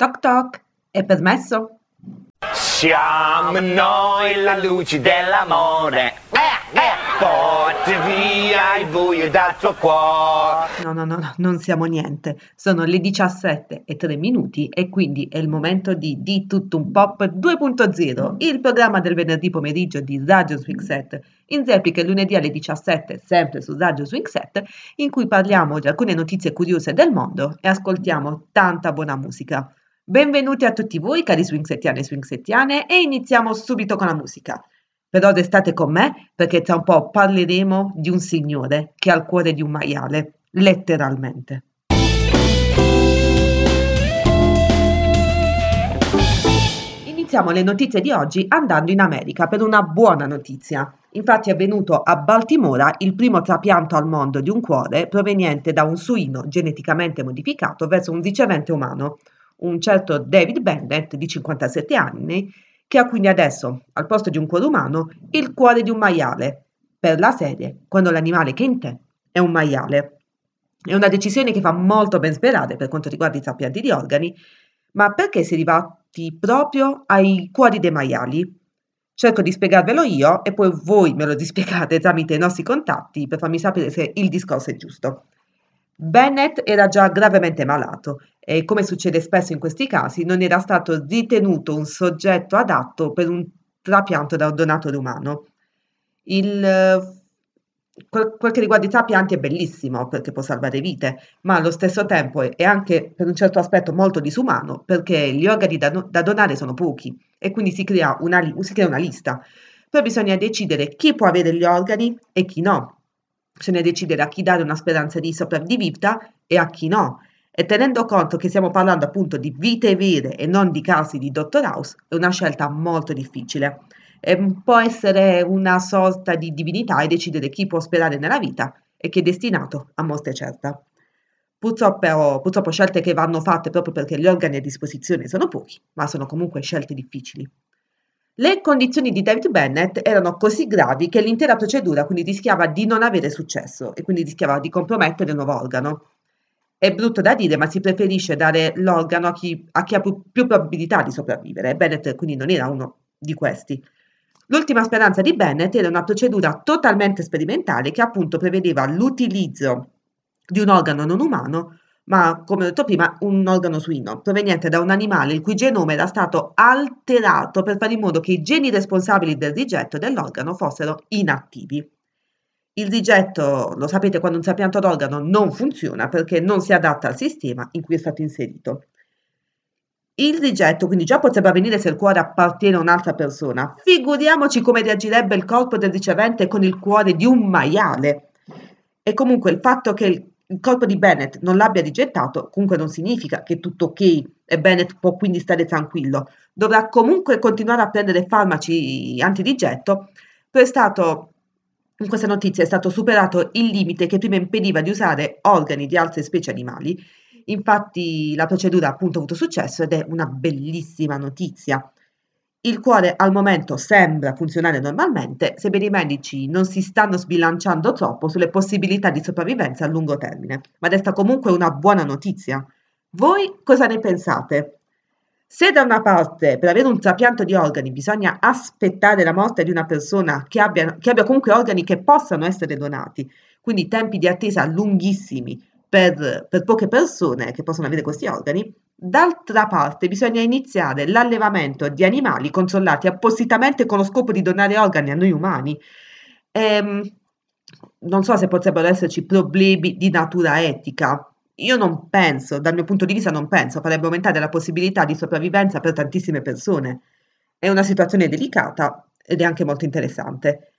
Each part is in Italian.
Toc toc, è permesso? Siamo noi la luce dell'amore. Eh, eh, porti via il buio dal tuo cuore. No, no, no, no, non siamo niente. Sono le 17 e 3 minuti e quindi è il momento di Di Tutto Un Pop 2.0, il programma del venerdì pomeriggio di Radio Swing Set, in replica lunedì alle 17, sempre su Radio Swing Set, in cui parliamo di alcune notizie curiose del mondo e ascoltiamo tanta buona musica. Benvenuti a tutti voi, cari swingsettiane e swingsettiane, e iniziamo subito con la musica. Però restate con me perché tra un po' parleremo di un signore che ha il cuore di un maiale, letteralmente. Iniziamo le notizie di oggi andando in America per una buona notizia. Infatti è avvenuto a Baltimora il primo trapianto al mondo di un cuore proveniente da un suino geneticamente modificato verso un ricevente umano un certo David Bennett di 57 anni, che ha quindi adesso, al posto di un cuore umano, il cuore di un maiale, per la serie, quando l'animale che è in te è un maiale. È una decisione che fa molto ben sperare per quanto riguarda i trapianti di organi, ma perché si è arrivati proprio ai cuori dei maiali? Cerco di spiegarvelo io e poi voi me lo dispiegate tramite i nostri contatti per farmi sapere se il discorso è giusto. Bennett era già gravemente malato e, come succede spesso in questi casi, non era stato ritenuto un soggetto adatto per un trapianto da un donatore umano. Il, quel, che riguarda i trapianti è bellissimo perché può salvare vite, ma allo stesso tempo è anche per un certo aspetto molto disumano perché gli organi da, da donare sono pochi e quindi si crea, una, si crea una lista. Poi bisogna decidere chi può avere gli organi e chi no bisogna decidere a chi dare una speranza di sopravvivita e a chi no. E tenendo conto che stiamo parlando appunto di vite vere e non di casi di Dottor House, è una scelta molto difficile. E può essere una sorta di divinità e decidere chi può sperare nella vita e chi è destinato a morte certa. Purtroppo, purtroppo scelte che vanno fatte proprio perché gli organi a disposizione sono pochi, ma sono comunque scelte difficili. Le condizioni di David Bennett erano così gravi che l'intera procedura quindi rischiava di non avere successo e quindi rischiava di compromettere il nuovo organo. È brutto da dire, ma si preferisce dare l'organo a chi, a chi ha più, più, probabilità di sopravvivere. Bennett quindi non era uno di questi. L'ultima speranza di Bennett era una procedura totalmente sperimentale che appunto prevedeva l'utilizzo di un organo non umano ma come ho detto prima, un organo suino proveniente da un animale il cui genoma era stato alterato per fare in modo che i geni responsabili del rigetto dell'organo fossero inattivi. Il rigetto, lo sapete, quando un trapianto d'organo non funziona perché non si adatta al sistema in cui è stato inserito. Il rigetto quindi già potrebbe avvenire se il cuore appartiene a un'altra persona. Figuriamoci come reagirebbe il corpo del ricevente con il cuore di un maiale. E comunque il fatto che il corpo di Bennett non l'abbia rigettato, comunque non significa che tutto ok e Bennett può quindi stare tranquillo. Dovrà comunque continuare a prendere farmaci antidigetto. Stato, in questa notizia è stato superato il limite che prima impediva di usare organi di altre specie animali. Infatti la procedura ha appunto avuto successo ed è una bellissima notizia. Il cuore al momento sembra funzionare normalmente, sebbene i medici non si stanno sbilanciando troppo sulle possibilità di sopravvivenza a lungo termine, ma resta comunque una buona notizia. Voi cosa ne pensate? Se da una parte per avere un trapianto di organi bisogna aspettare la morte di una persona che abbia, che abbia comunque organi che possano essere donati, quindi tempi di attesa lunghissimi per, per poche persone che possono avere questi organi, D'altra parte bisogna iniziare l'allevamento di animali controllati appositamente con lo scopo di donare organi a noi umani. Ehm, non so se potrebbero esserci problemi di natura etica. Io non penso, dal mio punto di vista non penso, farebbe aumentare la possibilità di sopravvivenza per tantissime persone. È una situazione delicata ed è anche molto interessante.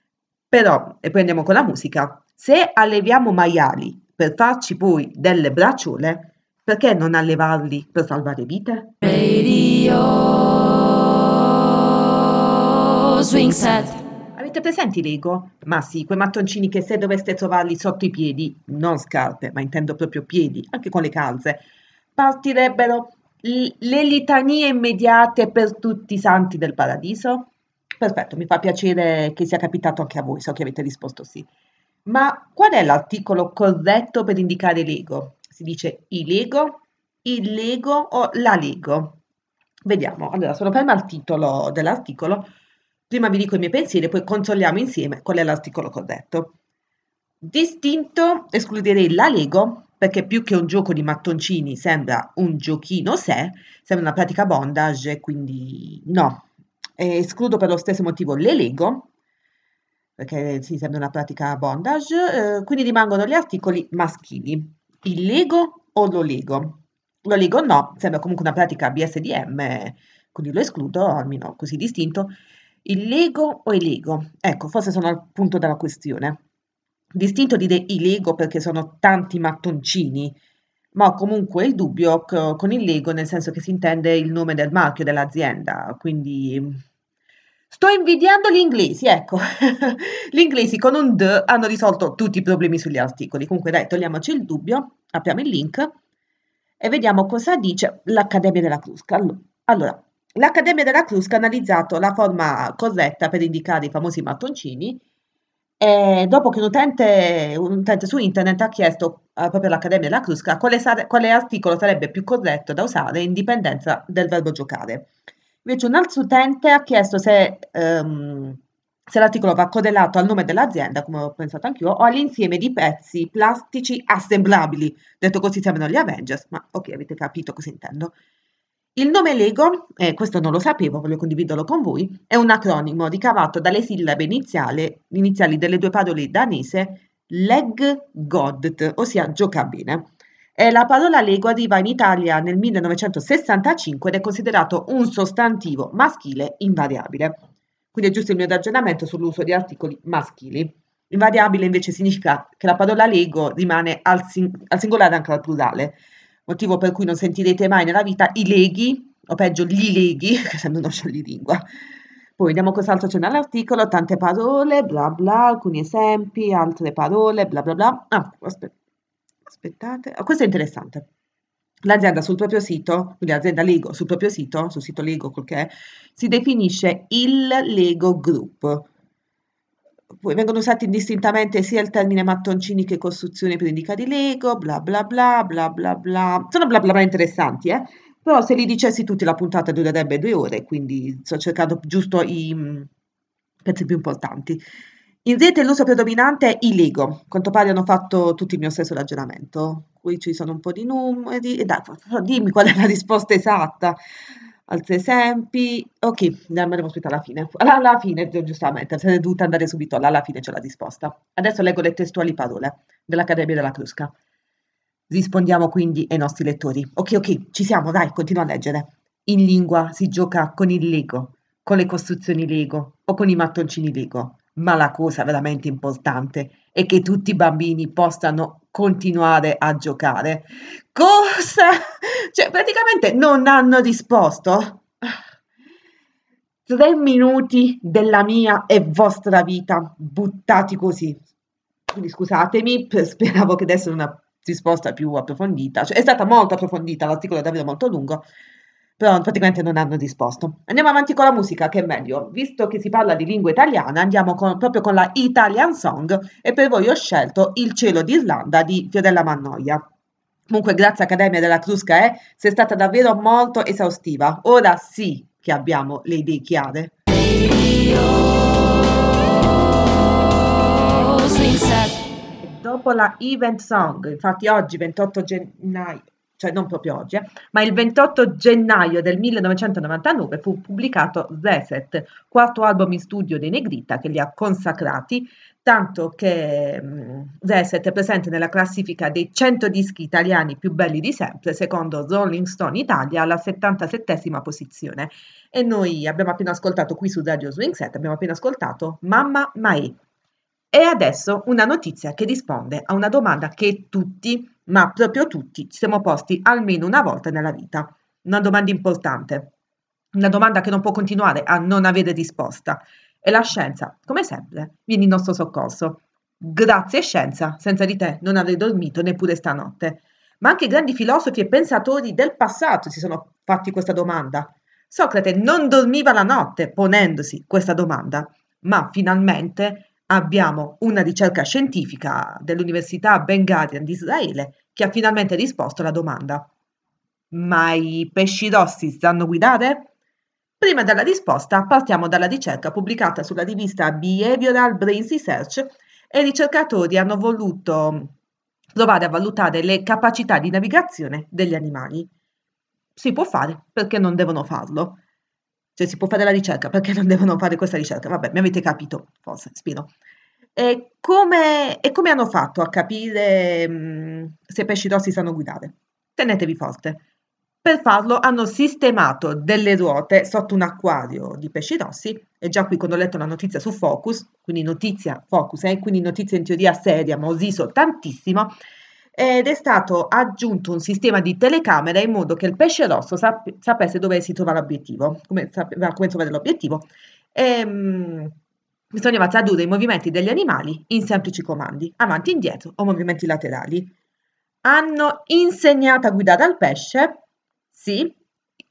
Però, e poi andiamo con la musica, se alleviamo maiali per farci poi delle bracciole, perché non allevarli per salvare vite? Radio Swing Set. Avete presenti Lego? Ma sì, quei mattoncini che se doveste trovarli sotto i piedi, non scarpe, ma intendo proprio piedi, anche con le calze, partirebbero le litanie immediate per tutti i santi del paradiso? Perfetto, mi fa piacere che sia capitato anche a voi, so che avete risposto sì. Ma qual è l'articolo corretto per indicare Lego? si dice i Lego, il Lego o la Lego? Vediamo, allora sono ferma al titolo dell'articolo, prima vi dico i miei pensieri, poi controlliamo insieme qual è l'articolo corretto. Distinto escluderei la Lego perché più che un gioco di mattoncini sembra un giochino sé, sembra una pratica bondage, quindi no. E escludo per lo stesso motivo le Lego, perché si sembra una pratica bondage, eh, quindi rimangono gli articoli maschili. Il Lego o lo Lego? Lo Lego no, sembra comunque una pratica BSDM, quindi lo escludo, almeno così distinto. Il Lego o il Lego? Ecco, forse sono al punto della questione. Distinto dire i Lego perché sono tanti mattoncini, ma ho comunque il dubbio con il Lego nel senso che si intende il nome del marchio dell'azienda, quindi sto invidiando gli inglesi, ecco. gli inglesi con un D hanno risolto tutti i problemi sugli articoli. Comunque dai, togliamoci il dubbio, apriamo il link e vediamo cosa dice l'Accademia della Crusca. Allora, l'Accademia della Crusca ha analizzato la forma corretta per indicare i famosi mattoncini e dopo che un utente, un utente su internet ha chiesto uh, proprio all'Accademia della Crusca quale, sare- quale articolo sarebbe più corretto da usare in dipendenza del verbo giocare. Invece un altro utente ha chiesto se, um, se l'articolo va correlato al nome dell'azienda, come ho pensato anch'io, o all'insieme di pezzi plastici assemblabili. Detto così sembrano gli Avengers, ma ok, avete capito cosa intendo. Il nome Lego, e questo non lo sapevo, voglio condividerlo con voi, è un acronimo ricavato dalle sillabe iniziali, iniziali delle due parole danese leg god, ossia gioca bene. E la parola Lego arriva in Italia nel 1965 ed è considerato un sostantivo maschile invariabile. Quindi è giusto il mio ragionamento sull'uso di articoli maschili. Invariabile invece significa che la parola Lego rimane al, sing- al singolare anche al plurale motivo per cui non sentirete mai nella vita i leghi, o peggio gli leghi, che sembra uno scioglilingua. Poi vediamo cos'altro c'è nell'articolo, tante parole, bla bla, alcuni esempi, altre parole, bla bla bla. Ah, aspetta, aspettate, oh, questo è interessante. L'azienda sul proprio sito, quindi l'azienda Lego sul proprio sito, sul sito Lego quel che è, si definisce il Lego Group, vengono usati indistintamente sia il termine mattoncini che costruzioni per indicare Lego, bla bla bla, bla bla bla. Sono bla bla bla interessanti, eh? Però se li dicessi tutti la puntata durerebbe due ore, quindi sto cercando giusto i mm, pezzi più importanti. In rete l'uso predominante è i Lego, quanto pare hanno fatto tutti il mio stesso ragionamento. Qui ci sono un po' di numeri, e dai, dimmi qual è la risposta esatta altri esempi. Ok, ne andremo subito alla fine. Alla, alla fine, giustamente, sarei dovuta andare subito là, alla fine c'è la risposta. Adesso leggo le testuali parole dell'Accademia della Crusca. Rispondiamo quindi ai nostri lettori. Ok, ok, ci siamo, dai, continua a leggere. In lingua si gioca con il Lego, con le costruzioni Lego o con i mattoncini Lego, ma la cosa veramente importante è che tutti i bambini possano continuare a giocare. Cosa? Cioè, praticamente non hanno risposto. Tre minuti della mia e vostra vita buttati così. Quindi scusatemi, speravo che desse una risposta più approfondita. Cioè, è stata molto approfondita, l'articolo è davvero molto lungo, però praticamente non hanno risposto. Andiamo avanti con la musica, che è meglio. Visto che si parla di lingua italiana, andiamo con, proprio con la Italian Song e per voi ho scelto Il cielo d'Irlanda di Fiorella Mannoia. Comunque, grazie Accademia della Crusca, eh, sei stata davvero molto esaustiva. Ora sì che abbiamo le idee chiare. dopo la Event Song, infatti oggi 28 gennaio, cioè non proprio oggi, eh, ma il 28 gennaio del 1999 fu pubblicato Reset, quarto album in studio dei Negrita che li ha consacrati, tanto che um, Reset è presente nella classifica dei 100 dischi italiani più belli di sempre, secondo Rolling Stone Italia alla 77 posizione. E noi abbiamo appena ascoltato qui su Radio Swing Set, abbiamo appena ascoltato Mamma Mae. E adesso una notizia che risponde a una domanda che tutti ma proprio tutti ci siamo posti almeno una volta nella vita. Una domanda importante, una domanda che non può continuare a non avere risposta. E la scienza, come sempre, viene in nostro soccorso. Grazie scienza, senza di te non avrei dormito neppure stanotte. Ma anche grandi filosofi e pensatori del passato si sono fatti questa domanda. Socrate non dormiva la notte ponendosi questa domanda, ma finalmente abbiamo una ricerca scientifica dell'Università Ben Gurion di Israele che ha finalmente risposto alla domanda. Ma i pesci rossi sanno guidare? Prima della risposta partiamo dalla ricerca pubblicata sulla rivista Behavioral Brain Research e i ricercatori hanno voluto provare a valutare le capacità di navigazione degli animali. Si può fare perché non devono farlo. Cioè si può fare la ricerca perché non devono fare questa ricerca. Vabbè, mi avete capito, forse, Spino. E come, e come hanno fatto a capire mh, mm, se pesci rossi sanno guidare? Tenetevi forte. Per farlo hanno sistemato delle ruote sotto un acquario di pesci rossi e già qui quando ho letto la notizia su Focus, quindi notizia Focus, eh, quindi notizia in teoria seria, ma ho riso tantissimo, ed è stato aggiunto un sistema di telecamera in modo che il pesce rosso sap- sapesse dove si trova l'obiettivo, come, sapeva come trovare l'obiettivo. E, mh, bisognava tradurre i movimenti degli animali in semplici comandi, avanti e indietro o movimenti laterali. Hanno insegnato a guidare al pesce, sì,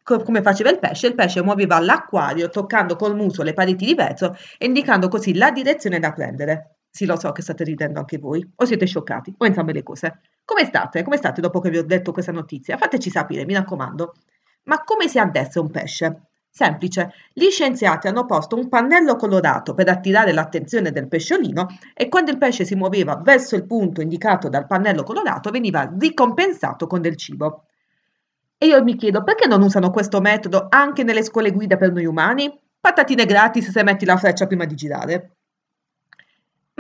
co- come faceva il pesce, il pesce muoveva l'acquario toccando col muso le pareti di vetro e indicando così la direzione da prendere. Sì, lo so che state ridendo anche voi, o siete scioccati, o entrambe le cose. Come state? Come state dopo che vi ho detto questa notizia? Fateci sapere, mi raccomando. Ma come si addessa un pesce? Semplice, gli scienziati hanno posto un pannello colorato per attirare l'attenzione del pesciolino e quando il pesce si muoveva verso il punto indicato dal pannello colorato veniva ricompensato con del cibo. E io mi chiedo perché non usano questo metodo anche nelle scuole guida per noi umani? Patatine gratis se metti la freccia prima di girare.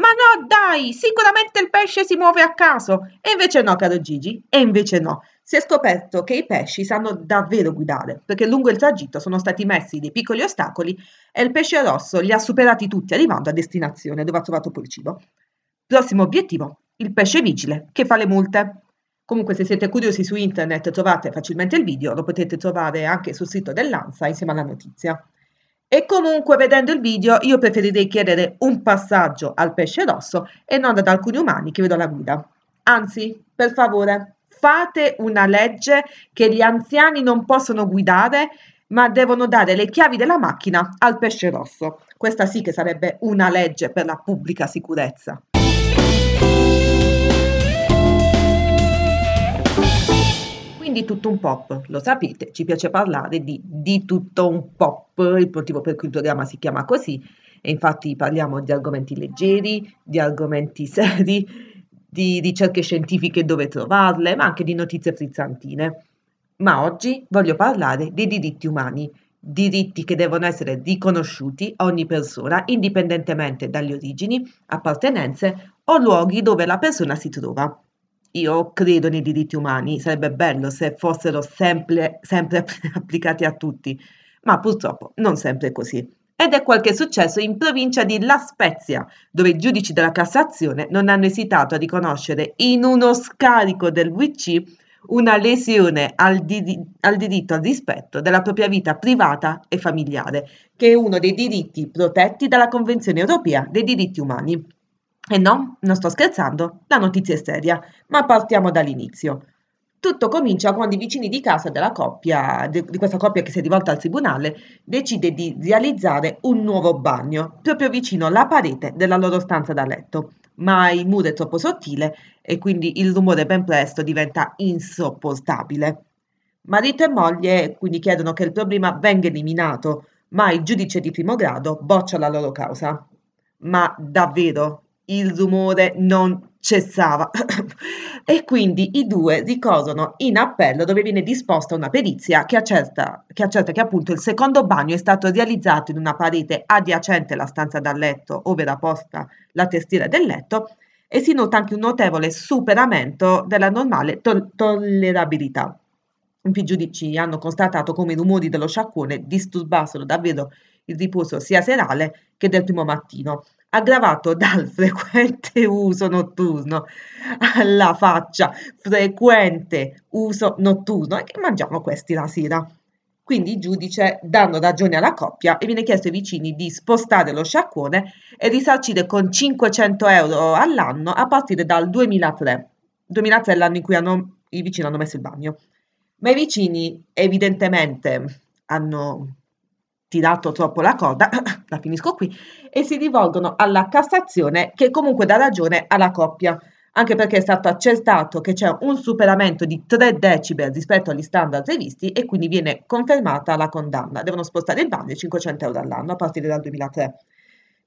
Ma no, dai, sicuramente il pesce si muove a caso. E invece no, caro Gigi, e invece no. Si è scoperto che i pesci sanno davvero guidare, perché lungo il tragitto sono stati messi dei piccoli ostacoli e il pesce rosso li ha superati tutti arrivando a destinazione dove ha trovato poi il cibo. Prossimo obiettivo, il pesce vigile, che fa le multe. Comunque se siete curiosi su internet trovate facilmente il video, lo potete trovare anche sul sito dell'ANSA insieme alla notizia. E comunque vedendo il video io preferirei chiedere un passaggio al pesce rosso e non ad alcuni umani che vedo alla guida. Anzi, per favore, fate una legge che gli anziani non possono guidare ma devono dare le chiavi della macchina al pesce rosso. Questa sì che sarebbe una legge per la pubblica sicurezza. Quindi tutto un pop, lo sapete, ci piace parlare di, di tutto un pop, il motivo per cui il programma si chiama così, e infatti parliamo di argomenti leggeri, di argomenti seri, di ricerche scientifiche dove trovarle, ma anche di notizie frizzantine. Ma oggi voglio parlare dei diritti umani, diritti che devono essere riconosciuti a ogni persona, indipendentemente dalle origini, appartenenze o luoghi dove la persona si trova. Io credo nei diritti umani, sarebbe bello se fossero sempre, sempre applicati a tutti, ma purtroppo non sempre è così. Ed è quel che è successo in provincia di La Spezia, dove i giudici della Cassazione non hanno esitato a riconoscere in uno scarico del WC una lesione al, di- al, diritto al rispetto della propria vita privata e familiare, che è uno dei diritti protetti dalla Convenzione europea dei diritti umani. E no, non sto scherzando, la notizia è seria, ma partiamo dall'inizio. Tutto comincia quando i vicini di casa della coppia, di, questa coppia che si è rivolta al tribunale, decide di realizzare un nuovo bagno proprio vicino alla parete della loro stanza da letto. Ma il muro è troppo sottile e quindi il rumore ben presto diventa insopportabile. Marito e moglie quindi chiedono che il problema venga eliminato, ma il giudice di primo grado boccia la loro causa. Ma davvero il rumore non cessava e quindi i due ricorrono in appello dove viene disposta una perizia che accerta, che accerta che appunto il secondo bagno è stato realizzato in una parete adiacente alla stanza da letto ove era posta la testiera del letto e si nota anche un notevole superamento della normale to- tollerabilità. Più giudici hanno constatato come i rumori dello sciacquone disturbassero davvero il riposo sia serale che del primo mattino aggravato dal frequente uso notturno, alla faccia, frequente uso notturno, e che mangiamo questi la sera. Quindi il giudice danno ragione alla coppia e viene chiesto ai vicini di spostare lo sciacquone e risarcire con 500 euro all'anno a partire dal 2003. 2003 è l'anno in cui hanno, i vicini hanno messo il bagno. Ma i vicini evidentemente hanno tirato troppo la corda, la finisco qui, e si rivolgono alla Cassazione che comunque dà ragione alla coppia. anche perché è stato accertato che c'è un superamento di 3 decibel rispetto agli standard previsti e quindi viene confermata la condanna. Devono spostare il bagno 500 euro all'anno a partire dal 2003.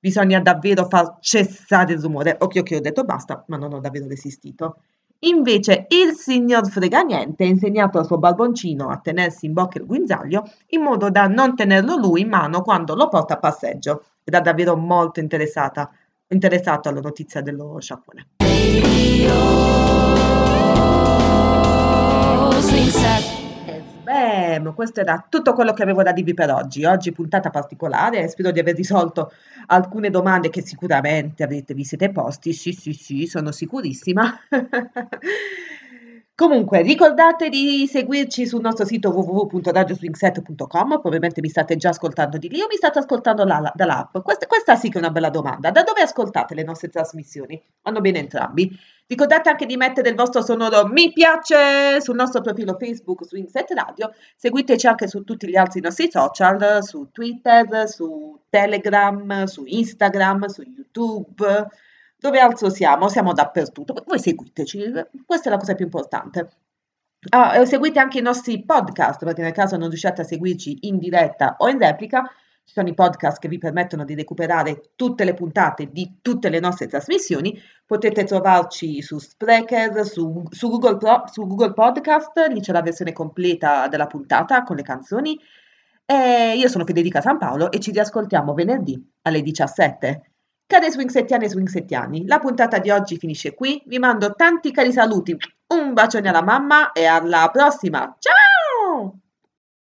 Bisogna davvero far cessare il rumore. Ok, ok, ho detto basta, ma non ho davvero resistito. Invece il signor Frega Niente ha insegnato al suo barboncino a tenersi in bocca il guinzaglio in modo da non tenerlo lui in mano quando lo porta a passeggio. Era davvero molto interessata, interessato alla notizia dello sciacquone. Beh, questo era tutto quello che avevo da dirvi per oggi. Oggi puntata particolare, spero di aver risolto alcune domande che sicuramente avrete, vi siete posti. Sì, sì, sì, sono sicurissima. Comunque, ricordate di seguirci sul nostro sito www.radioswingset.com, probabilmente mi state già ascoltando di lì o mi state ascoltando la, dall'app. Questa, questa sì che è una bella domanda. Da dove ascoltate le nostre trasmissioni? Vanno bene entrambi. Ricordate anche di mettere il vostro sonoro mi piace sul nostro profilo Facebook Swingset Radio. Seguiteci anche su tutti gli altri nostri social, su Twitter, su Telegram, su Instagram, su YouTube dove altro siamo? Siamo dappertutto. Voi seguiteci, questa è la cosa più importante. Ah, seguite anche i nostri podcast, perché nel caso non riusciate a seguirci in diretta o in replica, ci sono i podcast che vi permettono di recuperare tutte le puntate di tutte le nostre trasmissioni. Potete trovarci su Spreaker, su, su, Google, Pro, su Google Podcast, lì c'è la versione completa della puntata con le canzoni. E io sono Federica San Paolo e ci riascoltiamo venerdì alle 17. Cari swingsettiani e swingsettiani, la puntata di oggi finisce qui. Vi mando tanti cari saluti, un bacione alla mamma e alla prossima. Ciao!